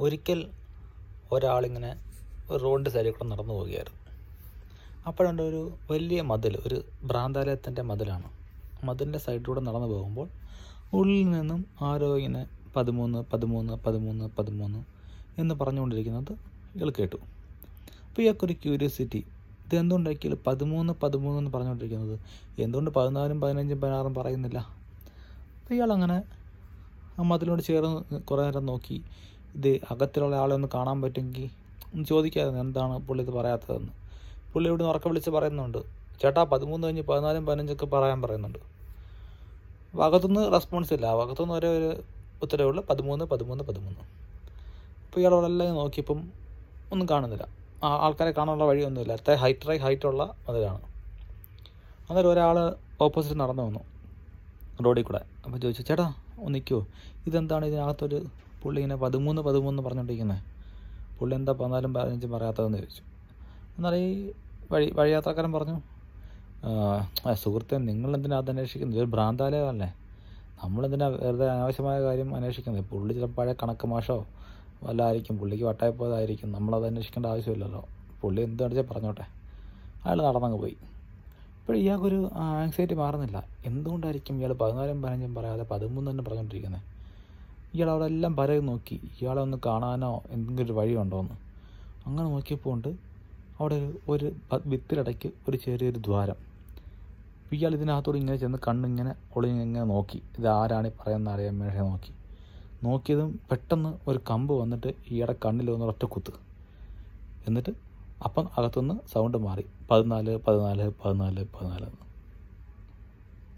ഒരിക്കൽ ഒരാളിങ്ങനെ ഒരു റോഡിന്റെ സൈഡിൽ കൂടെ നടന്നു പോവുകയായിരുന്നു. അപ്പോഴുണ്ട് ഒരു വലിയ മതിൽ ഒരു ഭ്രാന്താലയത്തിന്റെ മതിലാണ്. മതിലിന്റെ സൈഡിലൂടെ നടന്നു പോകുമ്പോൾ ഉള്ളിൽ നിന്നും ആരോ ഇങ്ങനെ പതിമൂന്ന് പതിമൂന്ന് പതിമൂന്ന് പതിമൂന്ന് എന്ന് പറഞ്ഞുകൊണ്ടിരിക്കുന്നത് ഇയാൾ കേട്ടു. അപ്പോൾ ഇയാൾക്കൊരു ക്യൂരിയോസിറ്റി ഇത് എന്തുകൊണ്ടാക്കിയാൽ പതിമൂന്ന് പതിമൂന്ന് എന്ന് പറഞ്ഞുകൊണ്ടിരിക്കുന്നത്? എന്തുകൊണ്ട് പതിനാലും പതിനഞ്ചും പതിനാറും പറയുന്നില്ല? അപ്പോൾ ഇയാളങ്ങനെ ആ മതിലോട് ചേർന്ന് കുറേ നേരം നോക്കി. ഇത് അകത്തിലുള്ള ആളെ ഒന്ന് കാണാൻ പറ്റുമെങ്കിൽ ഒന്ന് ചോദിക്കാതെ എന്താണ് പുള്ളി ഇത് പറയാത്തതെന്ന്. പുള്ളി ഇവിടെ ഉറക്കെ വിളിച്ച് പറയുന്നുണ്ട്. ചേട്ടാ പതിമൂന്ന് കഴിഞ്ഞ് പതിനാലും പതിനഞ്ചൊക്കെ പറയാൻ പറയുന്നുണ്ട്. അകത്തുനിന്ന് റെസ്പോൺസ് ഇല്ല. അകത്തുനിന്ന് ഒരേ ഒരു ഉത്തരവുള്ള പതിമൂന്ന് പതിമൂന്ന് പതിമൂന്ന്. അപ്പോൾ ഇയാളോടെല്ലാം നോക്കിയപ്പം ഒന്നും കാണുന്നില്ല. ആൾക്കാരെ കാണാനുള്ള വഴിയൊന്നുമില്ല. അത്ര ഹൈറ്റ് ഹൈറ്റുള്ള അതിലാണ് അന്നേരം ഒരാൾ ഓപ്പോസിറ്റ് നടന്നു വന്നു. റോഡിൽ കൂടെ. അപ്പോൾ ചോദിച്ചു ചേട്ടാ ഒന്ന് നിൽക്കുമോ ഇതെന്താണ് ഇതിനകത്തൊരു പുള്ളി ഇങ്ങനെ പതിമൂന്ന് പതിമൂന്ന് പറഞ്ഞുകൊണ്ടിരിക്കുന്നത് പുള്ളി എന്താ പതിനാലും പതിനഞ്ചും പറയാത്തതെന്ന് ചോദിച്ചു. എന്നാൽ ഈ വഴി വഴിയാത്രക്കാരൻ പറഞ്ഞു "ആ, ആ, സുഹൃത്തെ നിങ്ങൾ എന്തിനാ അത് അന്വേഷിക്കുന്നത് ഒരു ഭ്രാന്താലയമല്ലേ. നമ്മളെന്തിനാ വെറുതെ അനാവശ്യമായ കാര്യം അന്വേഷിക്കുന്നത്? പുള്ളി ചില പഴയ കണക്ക് മാഷോ വല്ല ആയിരിക്കും പുള്ളിക്ക് വട്ടായി പോയതായിരിക്കും. നമ്മളത് അന്വേഷിക്കേണ്ട ആവശ്യമില്ലല്ലോ. പുള്ളി എന്ത് പറഞ്ഞോട്ടെ? അയാൾ നടന്നങ്ങ് പോയി. ഇപ്പോൾ ഇയാൾക്കൊരു ആങ്സൈറ്റി മാറുന്നില്ല. എന്തുകൊണ്ടായിരിക്കും ഇയാൾ പതിനാലും പതിനഞ്ചും പറയാതെ പതിമൂന്ന് തന്നെ പറഞ്ഞുകൊണ്ടിരിക്കുന്നത് ഇയാൾ അവിടെ എല്ലാം പരകി നോക്കി. ഇയാളെ ഒന്ന് കാണാനോ എന്തെങ്കിലും ഒരു വഴിയുണ്ടോ എന്ന് അങ്ങനെ നോക്കിയപ്പോൾ ഉണ്ട്. അവിടെ ഒരു പ- ഒരു ചെറിയൊരു ദ്വാരം. ഇയാൾ ഇതിനകത്തോട് ഇങ്ങനെ ചെന്ന് കണ്ണിങ്ങനെ ഒളിഞ്ഞിങ്ങനെ നോക്കി. ഇത് ആരാണ് ഈ പറയുന്നത് അറിയാൻ വേണ്ടി നോക്കി. നോക്കിയതും പെട്ടെന്ന് ഒരു കമ്പ് വന്നിട്ട് ഇയാളുടെ കണ്ണിൽ ഒന്ന് ഒറ്റ കുത്ത്. എന്നിട്ട് അപ്പം അകത്തുനിന്ന് സൗണ്ട് മാറി. പതിനാല് പതിനാല് പതിനാല് പതിനാല് എന്ന്